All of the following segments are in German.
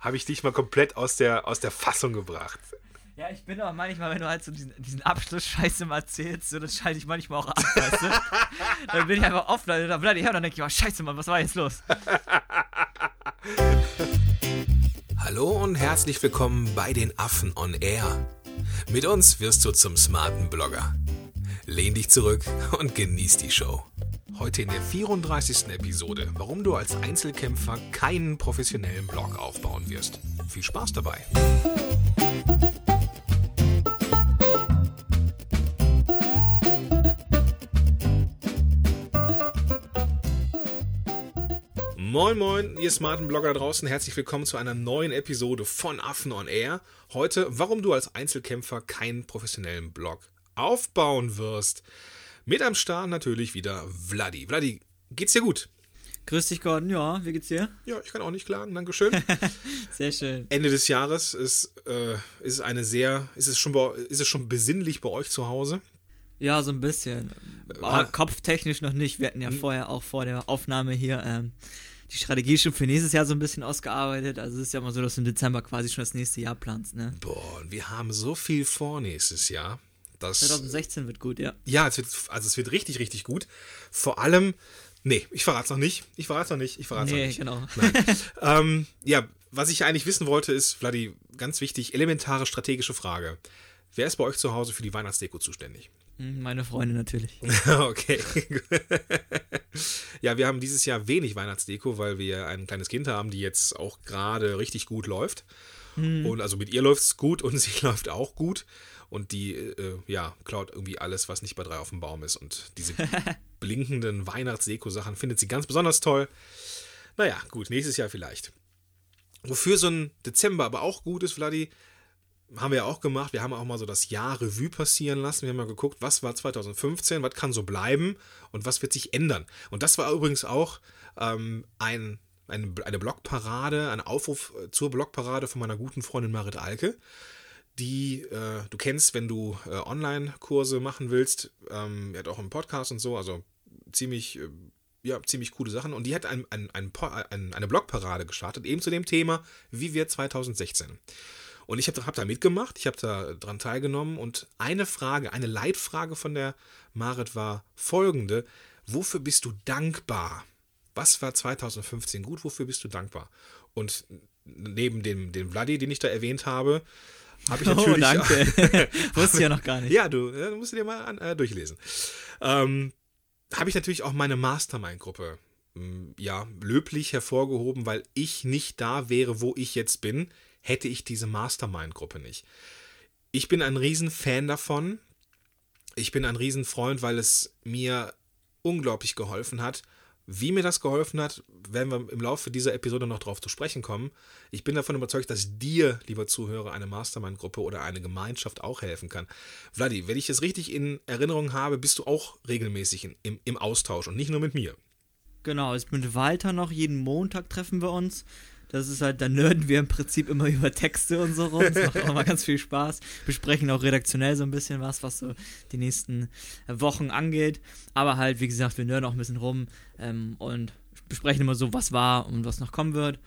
habe ich dich mal komplett aus der, aus der Fassung gebracht. Ja, ich bin aber manchmal, wenn du halt so diesen, diesen Abschluss-Scheiße mal erzählst, so, dann schalte ich manchmal auch ab, weißt du? Dann bin ich einfach offline, dann bleib ich her und dann denke ich, oh, scheiße, Mann, was war jetzt los? Hallo und herzlich willkommen bei den Affen on Air. Mit uns wirst du zum smarten Blogger. Lehn dich zurück und genieß die Show. Heute in der 34. Episode, warum du als Einzelkämpfer keinen professionellen Blog aufbauen wirst. Viel Spaß dabei! Moin moin, ihr smarten Blogger draußen, herzlich willkommen zu einer neuen Episode von Affen on Air. Heute, warum du als Einzelkämpfer keinen professionellen Blog aufbauen wirst. Mit am Start natürlich wieder Vladi. Vladi, geht's dir gut? Grüß dich, Gordon. Ja, wie geht's dir? Ja, ich kann auch nicht klagen, Dankeschön. sehr schön. Ende des Jahres ist, äh, ist eine sehr, ist es, schon bei, ist es schon besinnlich bei euch zu Hause? Ja, so ein bisschen. Aber kopftechnisch noch nicht. Wir hatten ja hm. vorher auch vor der Aufnahme hier ähm, die Strategie schon für nächstes Jahr so ein bisschen ausgearbeitet. Also es ist ja immer so, dass du im Dezember quasi schon das nächste Jahr planst, ne? Boah, wir haben so viel vor nächstes Jahr. Das, 2016 wird gut, ja. Ja, es wird, also es wird richtig, richtig gut. Vor allem, nee, ich verrate es noch nicht. Ich verrate es noch nicht. Ich verrate nee, noch nicht. genau. ähm, ja, was ich eigentlich wissen wollte, ist, Vladi, ganz wichtig, elementare strategische Frage. Wer ist bei euch zu Hause für die Weihnachtsdeko zuständig? Hm, meine Freunde natürlich. okay. ja, wir haben dieses Jahr wenig Weihnachtsdeko, weil wir ein kleines Kind haben, die jetzt auch gerade richtig gut läuft. Hm. Und also mit ihr läuft es gut und sie läuft auch gut. Und die, äh, ja, klaut irgendwie alles, was nicht bei drei auf dem Baum ist. Und diese blinkenden Weihnachtsdeko-Sachen findet sie ganz besonders toll. Naja, gut, nächstes Jahr vielleicht. Wofür so ein Dezember aber auch gut ist, Vladi, haben wir ja auch gemacht. Wir haben auch mal so das Jahr Revue passieren lassen. Wir haben mal geguckt, was war 2015, was kann so bleiben und was wird sich ändern. Und das war übrigens auch ähm, ein, eine, eine Blogparade, ein Aufruf äh, zur Blogparade von meiner guten Freundin Marit Alke, die äh, du kennst, wenn du äh, Online-Kurse machen willst. Ähm, er hat auch einen Podcast und so, also ziemlich. Äh, ja, ziemlich coole Sachen. Und die hat ein, ein, ein, eine Blogparade gestartet, eben zu dem Thema, wie wird 2016. Und ich habe hab da mitgemacht, ich habe da dran teilgenommen und eine Frage, eine Leitfrage von der Marit war folgende: Wofür bist du dankbar? Was war 2015 gut? Wofür bist du dankbar? Und neben dem, dem Vladi, den ich da erwähnt habe, habe ich natürlich. Oh, danke. Wusste ich ja noch gar nicht. Ja, du, du musst dir mal an, äh, durchlesen. Ähm, habe ich natürlich auch meine Mastermind-Gruppe ja, löblich hervorgehoben, weil ich nicht da wäre, wo ich jetzt bin, hätte ich diese Mastermind-Gruppe nicht. Ich bin ein Riesenfan davon. Ich bin ein Riesenfreund, weil es mir unglaublich geholfen hat. Wie mir das geholfen hat, werden wir im Laufe dieser Episode noch darauf zu sprechen kommen. Ich bin davon überzeugt, dass dir, lieber Zuhörer, eine Mastermind-Gruppe oder eine Gemeinschaft auch helfen kann. Vladi, wenn ich es richtig in Erinnerung habe, bist du auch regelmäßig in, im, im Austausch und nicht nur mit mir. Genau, ist mit Walter noch. Jeden Montag treffen wir uns. Das ist halt, da nerden wir im Prinzip immer über Texte und so rum. Das macht auch mal ganz viel Spaß. Besprechen auch redaktionell so ein bisschen was, was so die nächsten Wochen angeht. Aber halt, wie gesagt, wir nerden auch ein bisschen rum ähm, und besprechen immer so, was war und was noch kommen wird.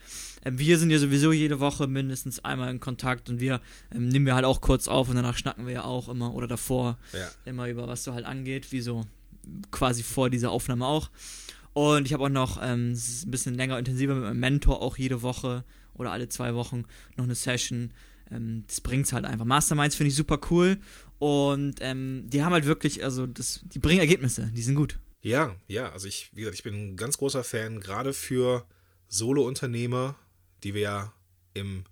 Ähm, wir sind ja sowieso jede Woche mindestens einmal in Kontakt und wir ähm, nehmen wir halt auch kurz auf und danach schnacken wir ja auch immer oder davor ja. immer über was so halt angeht, wie so quasi vor dieser Aufnahme auch. Und ich habe auch noch ähm, ein bisschen länger intensiver mit meinem Mentor auch jede Woche oder alle zwei Wochen noch eine Session. Ähm, das bringt's halt einfach. Masterminds finde ich super cool und ähm, die haben halt wirklich, also das, die bringen Ergebnisse, die sind gut. Ja, ja, also ich, wie gesagt, ich bin ein ganz großer Fan, gerade für Solo-Unternehmer, die wir ja im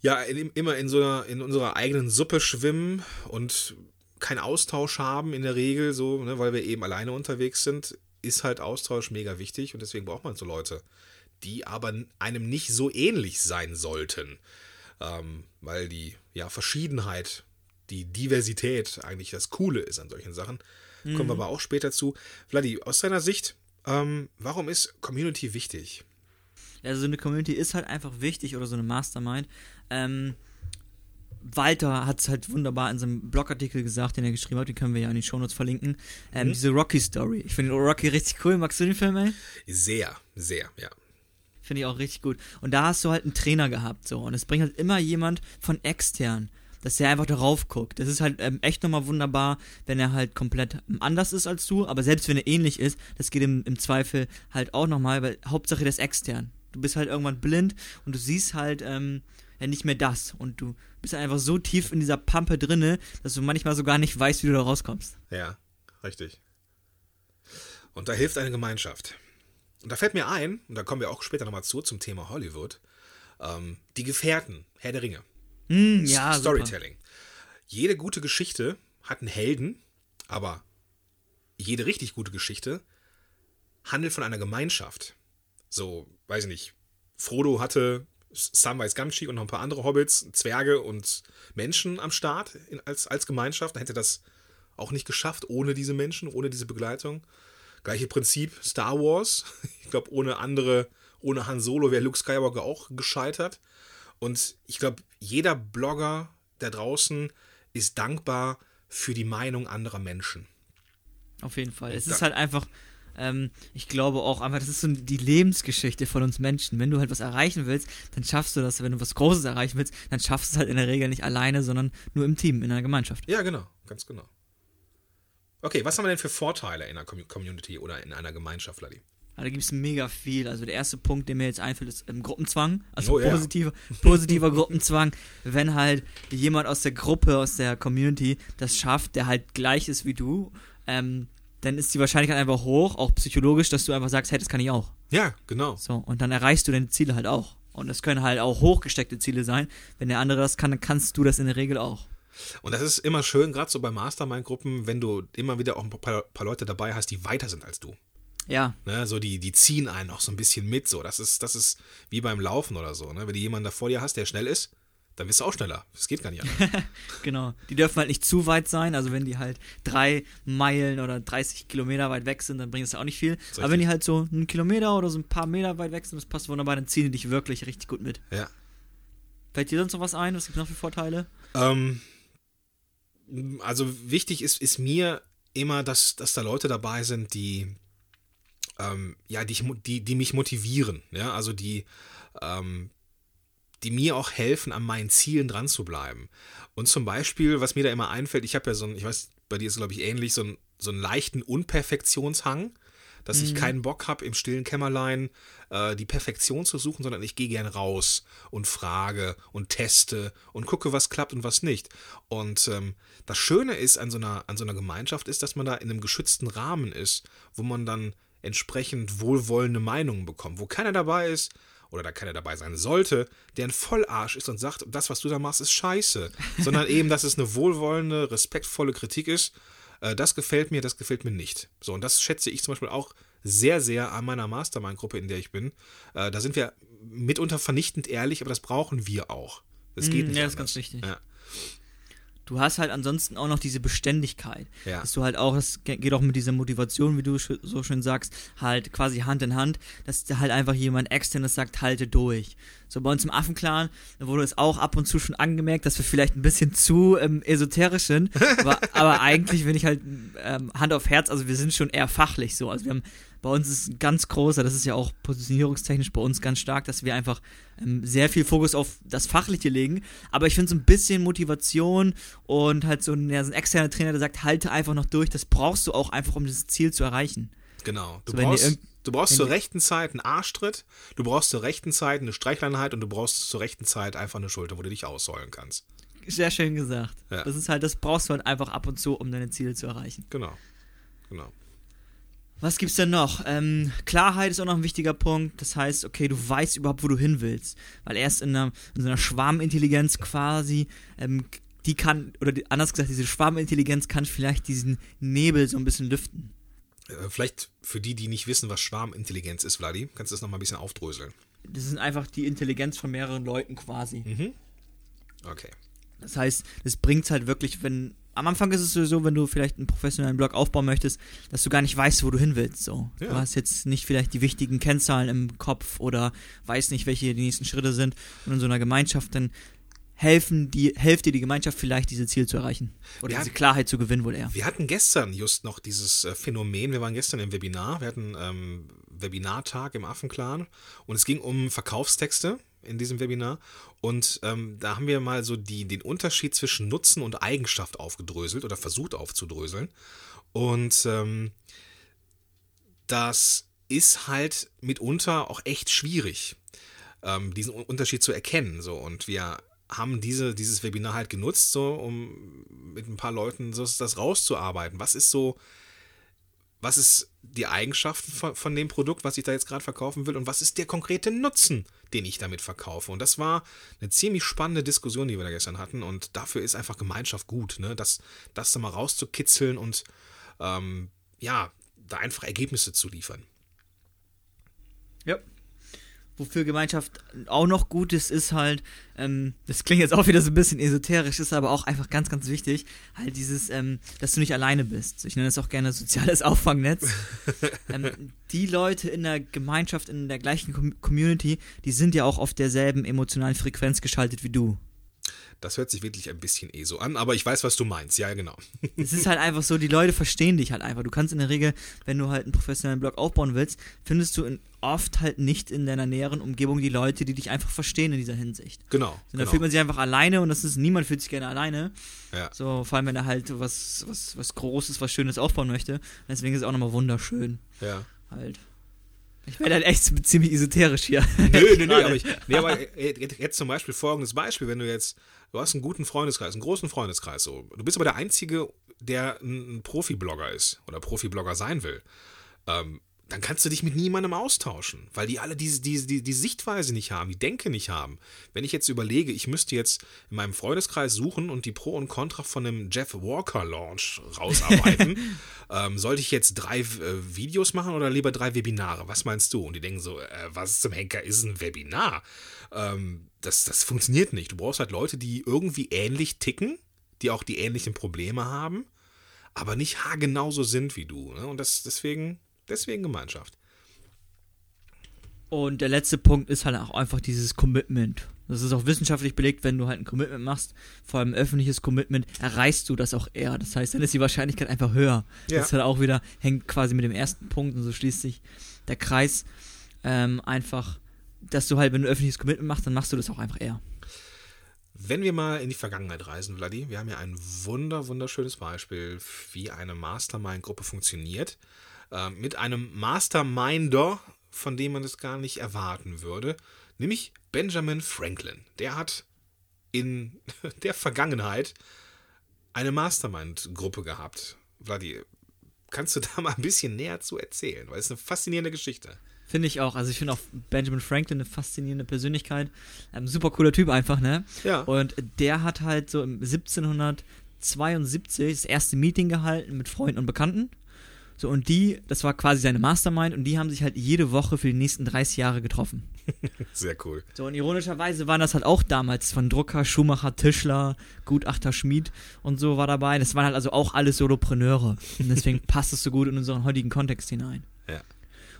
ja, in, immer in so einer, in unserer eigenen Suppe schwimmen und keinen Austausch haben in der Regel, so, ne, weil wir eben alleine unterwegs sind, ist halt Austausch mega wichtig und deswegen braucht man so Leute, die aber einem nicht so ähnlich sein sollten. Ähm, weil die ja, Verschiedenheit, die Diversität eigentlich das Coole ist an solchen Sachen. Mhm. Kommen wir aber auch später zu. Vladi, aus deiner Sicht, ähm, warum ist Community wichtig? Also so eine Community ist halt einfach wichtig oder so eine Mastermind. Ähm, Walter hat es halt wunderbar in seinem Blogartikel gesagt, den er geschrieben hat, den können wir ja in den Shownotes verlinken. Ähm, mhm. Diese Rocky-Story. Ich finde Rocky richtig cool. Magst du den Film, ey? Sehr, sehr, ja. Finde ich auch richtig gut. Und da hast du halt einen Trainer gehabt, so. Und es bringt halt immer jemand von extern, dass der einfach darauf guckt. Das ist halt ähm, echt nochmal wunderbar, wenn er halt komplett anders ist als du, aber selbst wenn er ähnlich ist, das geht im, im Zweifel halt auch nochmal, weil Hauptsache der ist extern. Du bist halt irgendwann blind und du siehst halt, ähm, ja nicht mehr das. Und du bist einfach so tief in dieser Pampe drinne, dass du manchmal so gar nicht weißt, wie du da rauskommst. Ja, richtig. Und da hilft eine Gemeinschaft. Und da fällt mir ein, und da kommen wir auch später nochmal zu, zum Thema Hollywood, ähm, die Gefährten, Herr der Ringe. Mm, ja, Storytelling. Super. Jede gute Geschichte hat einen Helden, aber jede richtig gute Geschichte handelt von einer Gemeinschaft. So, weiß ich nicht. Frodo hatte Samwise Gamgee und noch ein paar andere Hobbits, Zwerge und Menschen am Start in, als, als Gemeinschaft. Da hätte das auch nicht geschafft ohne diese Menschen, ohne diese Begleitung. Gleiche Prinzip Star Wars. Ich glaube, ohne andere, ohne Han Solo wäre Luke Skywalker auch gescheitert. Und ich glaube, jeder Blogger da draußen ist dankbar für die Meinung anderer Menschen. Auf jeden Fall. es ist halt einfach, ähm, ich glaube auch einfach, das ist so die Lebensgeschichte von uns Menschen. Wenn du halt was erreichen willst, dann schaffst du das. Wenn du was Großes erreichen willst, dann schaffst du es halt in der Regel nicht alleine, sondern nur im Team, in einer Gemeinschaft. Ja, genau, ganz genau. Okay, was haben wir denn für Vorteile in einer Community oder in einer Gemeinschaft, Ladi? Also da gibt es mega viel. Also der erste Punkt, der mir jetzt einfällt, ist ähm, Gruppenzwang. Also oh, positiver, ja. positiver Gruppenzwang. Wenn halt jemand aus der Gruppe, aus der Community das schafft, der halt gleich ist wie du, ähm, dann ist die Wahrscheinlichkeit einfach hoch, auch psychologisch, dass du einfach sagst, hey, das kann ich auch. Ja, genau. So, und dann erreichst du deine Ziele halt auch. Und das können halt auch hochgesteckte Ziele sein. Wenn der andere das kann, dann kannst du das in der Regel auch. Und das ist immer schön, gerade so bei Mastermind-Gruppen, wenn du immer wieder auch ein paar, paar, Leute dabei hast, die weiter sind als du. Ja. Ne, so die, die ziehen einen auch so ein bisschen mit. So. Das, ist, das ist wie beim Laufen oder so. Ne? Wenn du jemanden da vor dir hast, der schnell ist, dann bist du auch schneller. Das geht gar nicht anders. genau. Die dürfen halt nicht zu weit sein. Also wenn die halt drei Meilen oder 30 Kilometer weit weg sind, dann bringt es auch nicht viel. Richtig. Aber wenn die halt so einen Kilometer oder so ein paar Meter weit weg sind, das passt wunderbar, dann ziehen die dich wirklich richtig gut mit. Ja. Fällt dir sonst noch was ein? Was gibt es noch für Vorteile? Ähm, also wichtig ist, ist mir immer, dass, dass da Leute dabei sind, die ähm, ja, die, die, die mich motivieren, ja, also die, ähm, die mir auch helfen, an meinen Zielen dran zu bleiben. Und zum Beispiel, was mir da immer einfällt, ich habe ja so ein, ich weiß, bei dir ist es glaube ich ähnlich, so, ein, so einen leichten Unperfektionshang, dass mhm. ich keinen Bock habe, im stillen Kämmerlein äh, die Perfektion zu suchen, sondern ich gehe gern raus und frage und teste und gucke, was klappt und was nicht. Und ähm, das Schöne ist an so, einer, an so einer Gemeinschaft ist, dass man da in einem geschützten Rahmen ist, wo man dann entsprechend wohlwollende Meinungen bekommt, wo keiner dabei ist, oder da keiner dabei sein sollte, der ein Vollarsch ist und sagt, das, was du da machst, ist scheiße. Sondern eben, dass es eine wohlwollende, respektvolle Kritik ist. Äh, das gefällt mir, das gefällt mir nicht. So, und das schätze ich zum Beispiel auch sehr, sehr an meiner Mastermind-Gruppe, in der ich bin. Äh, da sind wir mitunter vernichtend ehrlich, aber das brauchen wir auch. Das geht mm, nicht. Ja, das ist ganz wichtig. Ja du hast halt ansonsten auch noch diese Beständigkeit. Ja. Dass du halt auch, das geht auch mit dieser Motivation, wie du so schön sagst, halt quasi Hand in Hand, dass da halt einfach jemand externes sagt, halte durch. So bei uns im Affenclan wurde es auch ab und zu schon angemerkt, dass wir vielleicht ein bisschen zu ähm, esoterisch sind. aber, aber eigentlich, wenn ich halt ähm, Hand auf Herz, also wir sind schon eher fachlich so. Also wir haben bei uns ist ein ganz großer, das ist ja auch positionierungstechnisch bei uns ganz stark, dass wir einfach ähm, sehr viel Fokus auf das Fachliche legen. Aber ich finde so ein bisschen Motivation und halt so ein, ja, so ein externer Trainer, der sagt, halte einfach noch durch, das brauchst du auch einfach, um dieses Ziel zu erreichen. Genau. Du so, brauchst, du brauchst zur rechten Zeit einen Arschtritt, du brauchst zur rechten Zeit eine Streichleinheit und du brauchst zur rechten Zeit einfach eine Schulter, wo du dich aussäulen kannst. Sehr schön gesagt. Ja. Das ist halt, das brauchst du halt einfach ab und zu, um deine Ziele zu erreichen. Genau. Genau. Was gibt's denn noch? Ähm, Klarheit ist auch noch ein wichtiger Punkt. Das heißt, okay, du weißt überhaupt, wo du hin willst. Weil erst in, einer, in so einer Schwarmintelligenz quasi, ähm, die kann, oder die, anders gesagt, diese Schwarmintelligenz kann vielleicht diesen Nebel so ein bisschen lüften. Äh, vielleicht für die, die nicht wissen, was Schwarmintelligenz ist, Vladi, kannst du das nochmal ein bisschen aufdröseln? Das ist einfach die Intelligenz von mehreren Leuten quasi. Mhm. Okay. Das heißt, das bringt halt wirklich, wenn am Anfang ist es so, wenn du vielleicht einen professionellen Blog aufbauen möchtest, dass du gar nicht weißt, wo du hin willst. So. Ja. Du hast jetzt nicht vielleicht die wichtigen Kennzahlen im Kopf oder weißt nicht, welche die nächsten Schritte sind. Und in so einer Gemeinschaft dann helfen die, hilft dir die Gemeinschaft vielleicht, diese Ziele zu erreichen. Oder Wir diese hatten- Klarheit zu gewinnen, wohl eher. Wir hatten gestern just noch dieses äh, Phänomen, wir waren gestern im Webinar, wir hatten ähm, Webinartag im Affenclan und es ging um Verkaufstexte in diesem Webinar und ähm, da haben wir mal so die, den Unterschied zwischen Nutzen und Eigenschaft aufgedröselt oder versucht aufzudröseln und ähm, das ist halt mitunter auch echt schwierig, ähm, diesen Un- Unterschied zu erkennen. So. Und wir haben diese, dieses Webinar halt genutzt, so, um mit ein paar Leuten so das rauszuarbeiten. Was ist so, was ist die Eigenschaft von, von dem Produkt, was ich da jetzt gerade verkaufen will und was ist der konkrete Nutzen, den ich damit verkaufe? Und das war eine ziemlich spannende Diskussion, die wir da gestern hatten und dafür ist einfach Gemeinschaft gut, ne? das, das da mal rauszukitzeln und ähm, ja, da einfach Ergebnisse zu liefern. Ja. Wofür Gemeinschaft auch noch gut ist, ist halt, ähm, das klingt jetzt auch wieder so ein bisschen esoterisch, ist aber auch einfach ganz, ganz wichtig, halt dieses, ähm, dass du nicht alleine bist. Ich nenne es auch gerne soziales Auffangnetz. ähm, die Leute in der Gemeinschaft, in der gleichen Com Community, die sind ja auch auf derselben emotionalen Frequenz geschaltet wie du. Das hört sich wirklich ein bisschen eh so an, aber ich weiß, was du meinst. Ja, genau. Es ist halt einfach so, die Leute verstehen dich halt einfach. Du kannst in der Regel, wenn du halt einen professionellen Blog aufbauen willst, findest du in, oft halt nicht in deiner näheren Umgebung die Leute, die dich einfach verstehen in dieser Hinsicht. Genau. Und da genau. fühlt man sich einfach alleine und das ist, niemand fühlt sich gerne alleine. Ja. So, vor allem wenn er halt was, was, was Großes, was Schönes aufbauen möchte. Deswegen ist es auch nochmal wunderschön. ja. Halt. Ich werde halt echt ziemlich esoterisch hier. Nö, nö, nö, aber, ich, nee, aber jetzt zum Beispiel folgendes Beispiel, wenn du jetzt, du hast einen guten Freundeskreis, einen großen Freundeskreis, so, du bist aber der Einzige, der ein Profi-Blogger ist oder Profi-Blogger sein will, ähm, dann kannst du dich mit niemandem austauschen, weil die alle diese, diese, die, die Sichtweise nicht haben, die Denke nicht haben. Wenn ich jetzt überlege, ich müsste jetzt in meinem Freundeskreis suchen und die Pro und Contra von einem Jeff Walker Launch rausarbeiten, ähm, sollte ich jetzt drei äh, Videos machen oder lieber drei Webinare? Was meinst du? Und die denken so, äh, was zum Henker ist ein Webinar? Ähm, das, das funktioniert nicht. Du brauchst halt Leute, die irgendwie ähnlich ticken, die auch die ähnlichen Probleme haben, aber nicht haargenauso sind wie du. Ne? Und das deswegen, deswegen Gemeinschaft. Und der letzte Punkt ist halt auch einfach dieses Commitment. Das ist auch wissenschaftlich belegt, wenn du halt ein Commitment machst, vor allem ein öffentliches Commitment, erreichst du das auch eher. Das heißt, dann ist die Wahrscheinlichkeit einfach höher. Ja. Das ist halt auch wieder, hängt quasi mit dem ersten Punkt und so schließt sich der Kreis. Ähm, einfach, dass du halt, wenn du ein öffentliches Commitment machst, dann machst du das auch einfach eher. Wenn wir mal in die Vergangenheit reisen, Vladi, wir haben ja ein wunder, wunderschönes Beispiel, wie eine Mastermind-Gruppe funktioniert. Ähm, mit einem Masterminder, von dem man es gar nicht erwarten würde, nämlich Benjamin Franklin. Der hat in der Vergangenheit eine Mastermind-Gruppe gehabt. Vladi, kannst du da mal ein bisschen näher zu erzählen? Weil es ist eine faszinierende Geschichte. Finde ich auch. Also ich finde auch Benjamin Franklin eine faszinierende Persönlichkeit. Ähm, super cooler Typ einfach, ne? Ja. Und der hat halt so im 1772 das erste Meeting gehalten mit Freunden und Bekannten. So, und die, das war quasi seine Mastermind und die haben sich halt jede Woche für die nächsten 30 Jahre getroffen. Sehr cool. So, und ironischerweise waren das halt auch damals von Drucker, Schumacher, Tischler, Gutachter, Schmied und so war dabei. Das waren halt also auch alles Solopreneure. Und deswegen passt es so gut in unseren heutigen Kontext hinein. Ja.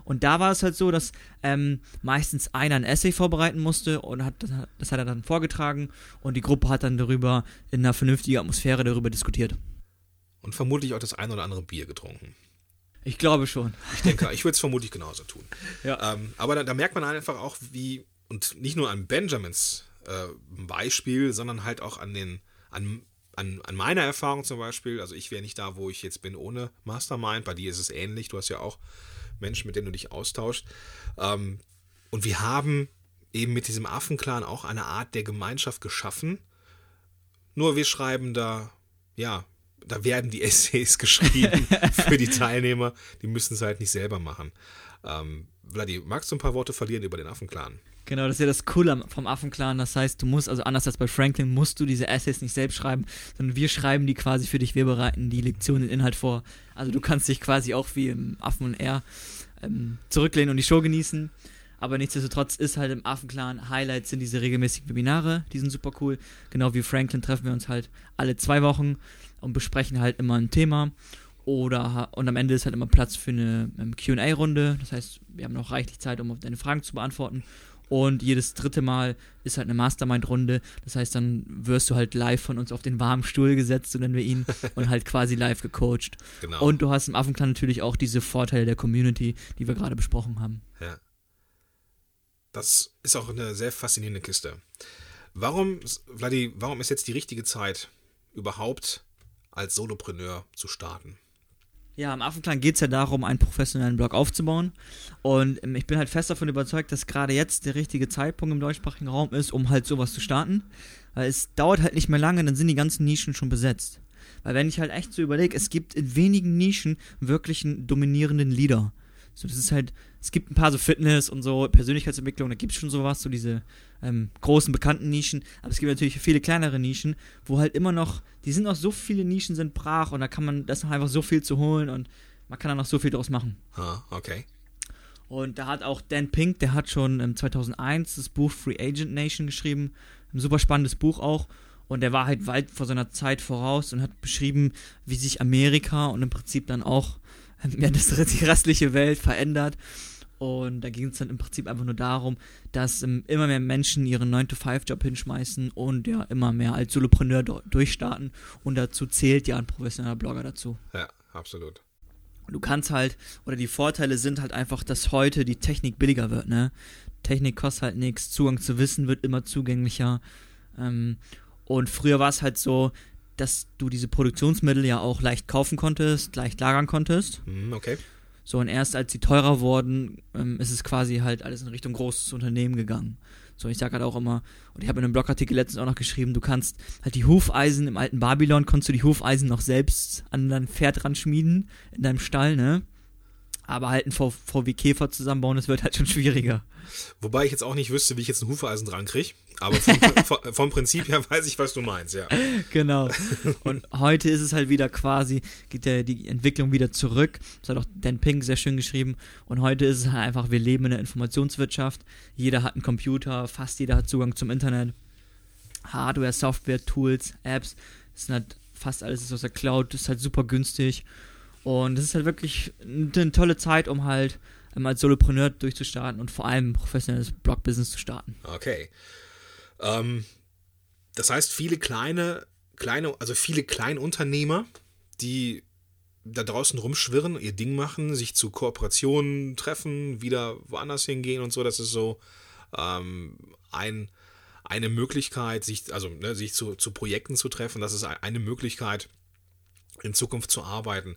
Und da war es halt so, dass ähm, meistens einer ein Essay vorbereiten musste und hat das, das hat er dann vorgetragen und die Gruppe hat dann darüber in einer vernünftigen Atmosphäre darüber diskutiert. Und vermutlich auch das ein oder andere Bier getrunken. Ich glaube schon. Ich denke, ich würde es vermutlich genauso tun. Ja. Ähm, aber da, da merkt man einfach auch, wie, und nicht nur an Benjamins äh, Beispiel, sondern halt auch an den, an, an, an meiner Erfahrung zum Beispiel. Also ich wäre nicht da, wo ich jetzt bin ohne Mastermind. Bei dir ist es ähnlich. Du hast ja auch Menschen, mit denen du dich austauscht. Ähm, und wir haben eben mit diesem Affenclan auch eine Art der Gemeinschaft geschaffen. Nur wir schreiben da, ja, da werden die Essays geschrieben für die Teilnehmer. Die müssen es halt nicht selber machen. Ähm, Vladi, magst du ein paar Worte verlieren über den Affenclan? Genau, das ist ja das Coole vom Affenclan. Das heißt, du musst, also anders als bei Franklin, musst du diese Essays nicht selbst schreiben, sondern wir schreiben die quasi für dich. Wir bereiten die Lektion, den Inhalt vor. Also du kannst dich quasi auch wie im Affen und R ähm, zurücklehnen und die Show genießen. Aber nichtsdestotrotz ist halt im Affenclan Highlights sind diese regelmäßigen Webinare, die sind super cool. Genau wie Franklin treffen wir uns halt alle zwei Wochen und besprechen halt immer ein Thema. Oder und am Ende ist halt immer Platz für eine ähm, QA-Runde. Das heißt, wir haben noch reichlich Zeit, um auf deine Fragen zu beantworten. Und jedes dritte Mal ist halt eine Mastermind-Runde. Das heißt, dann wirst du halt live von uns auf den warmen Stuhl gesetzt, so nennen wir ihn, und halt quasi live gecoacht. Genau. Und du hast im Affenklan natürlich auch diese Vorteile der Community, die wir gerade besprochen haben. Ja. Das ist auch eine sehr faszinierende Kiste. Warum, Vladi, warum ist jetzt die richtige Zeit, überhaupt als Solopreneur zu starten? Ja, im Affenklang geht es ja darum, einen professionellen Blog aufzubauen. Und ähm, ich bin halt fest davon überzeugt, dass gerade jetzt der richtige Zeitpunkt im deutschsprachigen Raum ist, um halt sowas zu starten. Weil es dauert halt nicht mehr lange, dann sind die ganzen Nischen schon besetzt. Weil wenn ich halt echt so überlege, es gibt in wenigen Nischen wirklich einen dominierenden Leader. So, das ist halt, es gibt ein paar so Fitness und so Persönlichkeitsentwicklung, da gibt es schon sowas, so diese ähm, großen bekannten Nischen, aber es gibt natürlich viele kleinere Nischen, wo halt immer noch, die sind noch so viele Nischen sind brach und da kann man, das noch einfach so viel zu holen und man kann da noch so viel draus machen. Ah, okay. Und da hat auch Dan Pink, der hat schon ähm, 2001 das Buch Free Agent Nation geschrieben, ein super spannendes Buch auch. Und der war halt weit vor seiner Zeit voraus und hat beschrieben, wie sich Amerika und im Prinzip dann auch das, die restliche Welt verändert. Und da ging es dann im Prinzip einfach nur darum, dass ähm, immer mehr Menschen ihren 9-to-5-Job hinschmeißen und ja immer mehr als Solopreneur durchstarten. Und dazu zählt ja ein professioneller Blogger dazu. Ja, absolut. Du kannst halt, oder die Vorteile sind halt einfach, dass heute die Technik billiger wird, ne? Technik kostet halt nichts, Zugang zu Wissen wird immer zugänglicher. Ähm, und früher war es halt so, dass du diese Produktionsmittel ja auch leicht kaufen konntest, leicht lagern konntest. Mhm, okay. So, und erst als sie teurer wurden, ähm, ist es quasi halt alles in Richtung großes Unternehmen gegangen. So, ich sage halt auch immer, und ich habe in einem Blogartikel letztens auch noch geschrieben, du kannst halt die Hufeisen im alten Babylon, konntest du die Hufeisen noch selbst an dein Pferd ran schmieden, in deinem Stall, ne? Aber halt ein VW Käfer zusammenbauen, das wird halt schon schwieriger. Wobei ich jetzt auch nicht wüsste, wie ich jetzt ein Hufeisen dran kriege. Aber vom, vom, Prinzip her weiß ich, was du meinst, ja. Genau. Und heute ist es halt wieder quasi, geht der, die Entwicklung wieder zurück. Das hat auch Dan Pink sehr schön geschrieben. Und heute ist es halt einfach, wir leben in der Informationswirtschaft. Jeder hat einen Computer, fast jeder hat Zugang zum Internet. Hardware, Software, Tools, Apps. Das sind halt fast alles ist aus der Cloud. Das ist halt super günstig. Und es ist halt wirklich eine tolle Zeit, um halt ähm, als Solopreneur durchzustarten und vor allem professionelles Blog-Business zu starten. Okay. Ähm, das heißt, viele kleine, kleine, also viele Kleinunternehmer, die da draußen rumschwirren, ihr Ding machen, sich zu Kooperationen treffen, wieder woanders hingehen und so, das ist so ähm, ein, eine Möglichkeit, sich, also ne, sich zu, zu Projekten zu treffen, das ist eine Möglichkeit, in Zukunft zu arbeiten.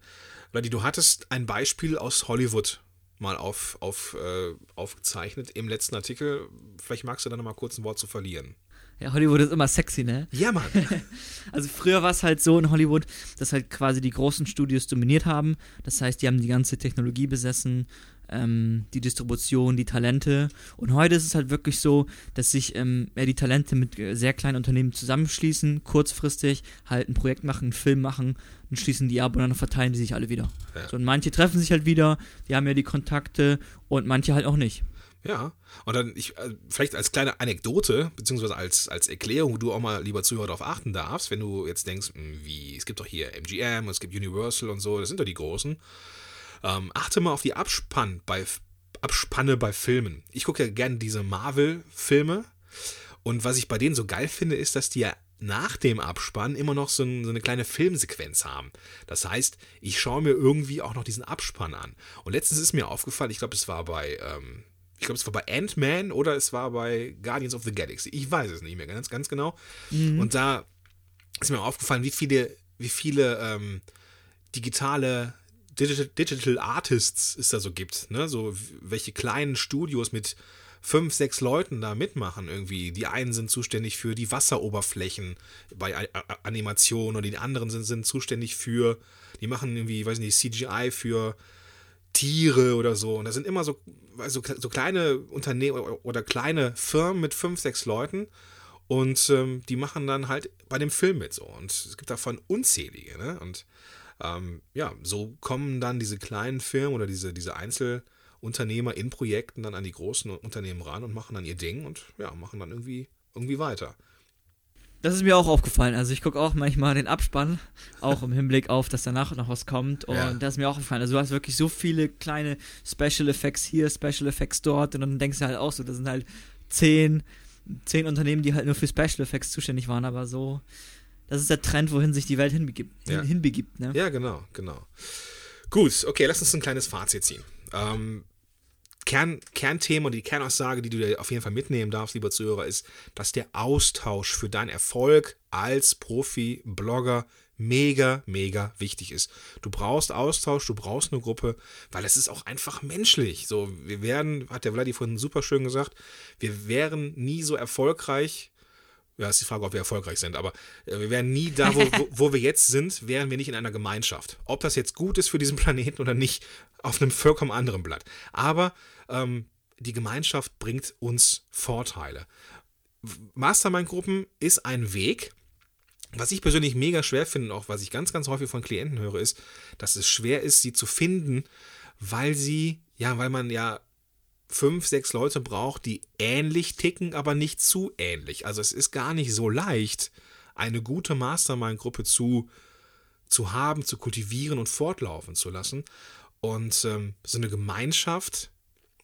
Vladi, du hattest ein Beispiel aus Hollywood mal auf, auf, äh, aufgezeichnet im letzten Artikel. Vielleicht magst du da nochmal kurz ein Wort zu verlieren. Ja, Hollywood ist immer sexy, ne? Ja, Mann. also früher war es halt so in Hollywood, dass halt quasi die großen Studios dominiert haben. Das heißt, die haben die ganze Technologie besessen, ähm, die Distribution, die Talente. Und heute ist es halt wirklich so, dass sich ähm, ja, die Talente mit äh, sehr kleinen Unternehmen zusammenschließen, kurzfristig halt ein Projekt machen, einen Film machen, dann schließen die ab und dann verteilen die sich alle wieder. Ja. So, und manche treffen sich halt wieder, die haben ja die Kontakte und manche halt auch nicht. Ja, und dann ich, äh, vielleicht als kleine Anekdote, beziehungsweise als, als Erklärung, wo du auch mal, lieber Zuhörer, darauf achten darfst, wenn du jetzt denkst, hm, wie, es gibt doch hier MGM, es gibt Universal und so, das sind doch die großen. Ähm, achte mal auf die Abspann bei, Abspanne bei Filmen. Ich gucke ja gerne diese Marvel-Filme und was ich bei denen so geil finde, ist, dass die ja nach dem Abspann immer noch so, ein, so, eine kleine Filmsequenz haben. Das heißt, ich schaue mir irgendwie auch noch diesen Abspann an. Und letztens ist mir aufgefallen, ich glaube, es war bei, ähm, ich glaube, es war bei Ant-Man oder es war bei Guardians of the Galaxy. Ich weiß es nicht mehr ganz, ganz genau. Mhm. Und da ist mir aufgefallen, wie viele, wie viele ähm, digitale Digital, Digital Artists es da so gibt. Ne? So welche kleinen Studios mit fünf, sechs Leuten da mitmachen irgendwie. Die einen sind zuständig für die Wasseroberflächen bei Animationen und die anderen sind, sind zuständig für, die machen irgendwie, weiß nicht, CGI für Tiere oder so. Und das sind immer so, also so kleine Unternehmen oder kleine Firmen mit fünf, sechs Leuten. Und ähm, die machen dann halt bei dem Film mit so. Und es gibt davon unzählige. Ne? Und ähm, ja, so kommen dann diese kleinen Firmen oder diese, diese Einzelunternehmer in Projekten dann an die großen Unternehmen ran und machen dann ihr Ding und ja, machen dann irgendwie, irgendwie weiter. Das ist mir auch aufgefallen. Also ich gucke auch manchmal den Abspann, auch im Hinblick auf, dass danach noch was kommt. Und ja. das ist mir auch aufgefallen. Also du hast wirklich so viele kleine Special Effects hier, Special Effects dort und dann denkst du halt auch so, das sind halt zehn, zehn Unternehmen, die halt nur für Special Effects zuständig waren, aber so, das ist der Trend, wohin sich die Welt hinbegibt. Ja. hinbegibt ne? Ja, genau, genau. Gut, okay, lass uns ein kleines Fazit ziehen. Ähm, Kern, Kernthema und die Kernaussage, die du dir auf jeden Fall mitnehmen darfst, lieber Zuhörer, ist, dass der Austausch für deinen Erfolg als Profi, Blogger mega, mega wichtig ist. Du brauchst Austausch, du brauchst eine Gruppe, weil es ist auch einfach menschlich. So, wir werden, hat der Vladi vorhin super schön gesagt, wir wären nie so erfolgreich. Ja, ist die Frage, ob wir erfolgreich sind, aber äh, wir wären nie da, wo, wo, wir jetzt sind, wären wir nicht in einer Gemeinschaft. Ob das jetzt gut ist für diesen Planeten oder nicht, auf einem vollkommen anderen Blatt. Aber ähm, die Gemeinschaft bringt uns Vorteile. Mastermind-Gruppen ist ein Weg, was ich persönlich mega schwer finde, auch was ich ganz, ganz häufig von Klienten höre, ist, dass es schwer ist, sie zu finden, weil sie, ja, weil man ja fünf, sechs Leute braucht, die ähnlich ticken, aber nicht zu ähnlich. Also es ist gar nicht so leicht, eine gute Mastermind-Gruppe zu, zu haben, zu kultivieren und fortlaufen zu lassen. Und ähm, so eine Gemeinschaft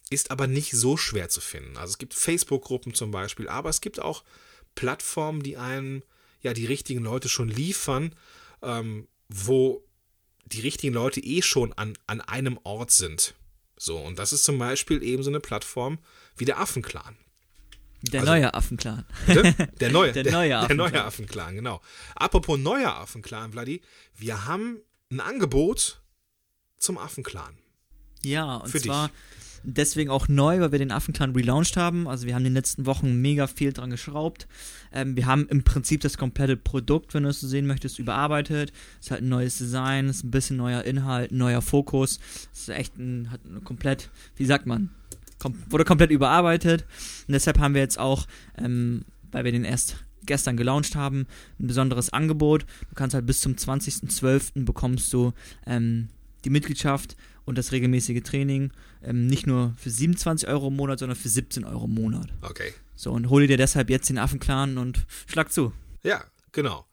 ist aber nicht so schwer zu finden. Also es gibt Facebook-Gruppen zum Beispiel, aber es gibt auch Plattformen, die einem ja die richtigen Leute schon liefern, ähm, wo die richtigen Leute eh schon an, an einem Ort sind. So, und das ist zum Beispiel eben so eine Plattform wie der Affenclan. Der also, neue Affenclan. Der neue, der, der neue Affenclan. Der neue Affenclan, genau. Apropos neuer Affenclan, Vladi, wir haben ein Angebot zum Affenclan. Ja, und Für zwar dich deswegen auch neu, weil wir den Affenclan relaunched haben. Also wir haben in den letzten Wochen mega viel dran geschraubt. Ähm, wir haben im Prinzip das komplette Produkt, wenn du es so sehen möchtest, überarbeitet. Es ist halt ein neues Design, es ist ein bisschen neuer Inhalt, neuer Fokus. Es ist echt ein, hat eine komplett, wie sagt man, kom wurde komplett überarbeitet. Und deshalb haben wir jetzt auch, ähm, weil wir den erst gestern gelauncht haben, ein besonderes Angebot. Du kannst halt bis zum 20.12. bekommst du ähm, die Mitgliedschaft und das regelmäßige Training ähm, nicht nur für 27 Euro im Monat, sondern für 17 Euro im Monat. Okay. So, und hole dir deshalb jetzt den Affenclan und schlag zu. Ja, genau.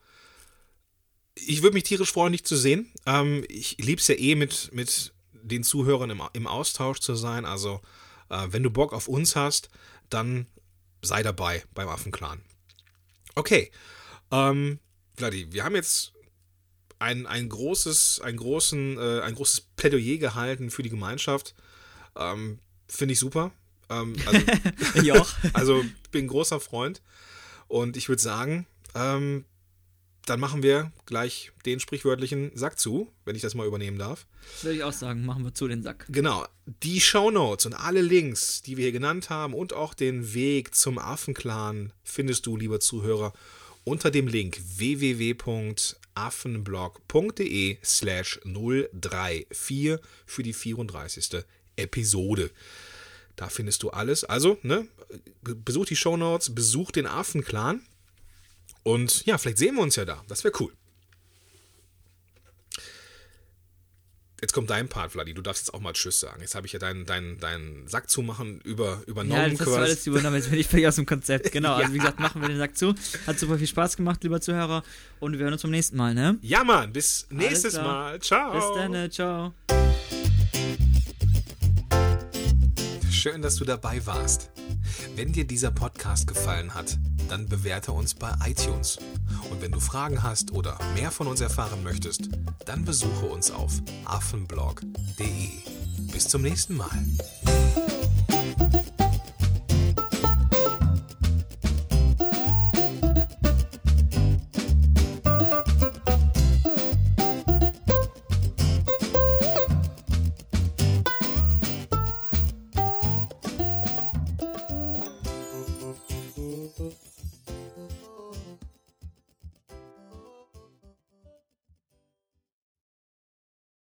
Ich würde mich tierisch freuen, dich zu sehen. Ähm, ich liebe es ja eh, mit, mit den Zuhörern im, im Austausch zu sein. Also, äh, wenn du Bock auf uns hast, dann sei dabei beim Affenclan. Okay. Ähm, Vladi, wir haben jetzt ein, ein großes, ein, großen, äh, ein großes Plädoyer gehalten für die Gemeinschaft. Ähm, Finde ich super. Ähm, also, ich auch. also bin ein großer Freund. Und ich würde sagen, ähm, dann machen wir gleich den sprichwörtlichen Sack zu, wenn ich das mal übernehmen darf. Würde ich auch sagen, machen wir zu den Sack. Genau. Die Shownotes und alle Links, die wir hier genannt haben und auch den Weg zum Affenclan findest du, lieber Zuhörer, unter dem Link www.affenblog.de slash 034 für die 34. Episode. Da findest du alles. Also, ne, besuch die Shownotes, besuch den Affenclan und ja, vielleicht sehen wir uns ja da. Das wäre cool. Jetzt kommt dein Part, Vladi. Du darfst jetzt auch mal Tschüss sagen. Jetzt habe ich ja deinen, deinen, deinen Sack zumachen über, übernommen. Ja, das quasi. alles übernommen. Jetzt bin ich völlig aus dem Konzept. Genau. ja. Also, wie gesagt, machen wir den Sack zu. Hat super viel Spaß gemacht, lieber Zuhörer. Und wir hören uns beim nächsten Mal, ne? Ja, Mann. Bis nächstes Mal. Ciao. Bis dann. Ciao. Schön, dass du dabei warst. Wenn dir dieser Podcast gefallen hat, dann bewerte uns bei iTunes. Und wenn du Fragen hast oder mehr von uns erfahren möchtest, dann besuche uns auf affenblog.de. Bis zum nächsten Mal.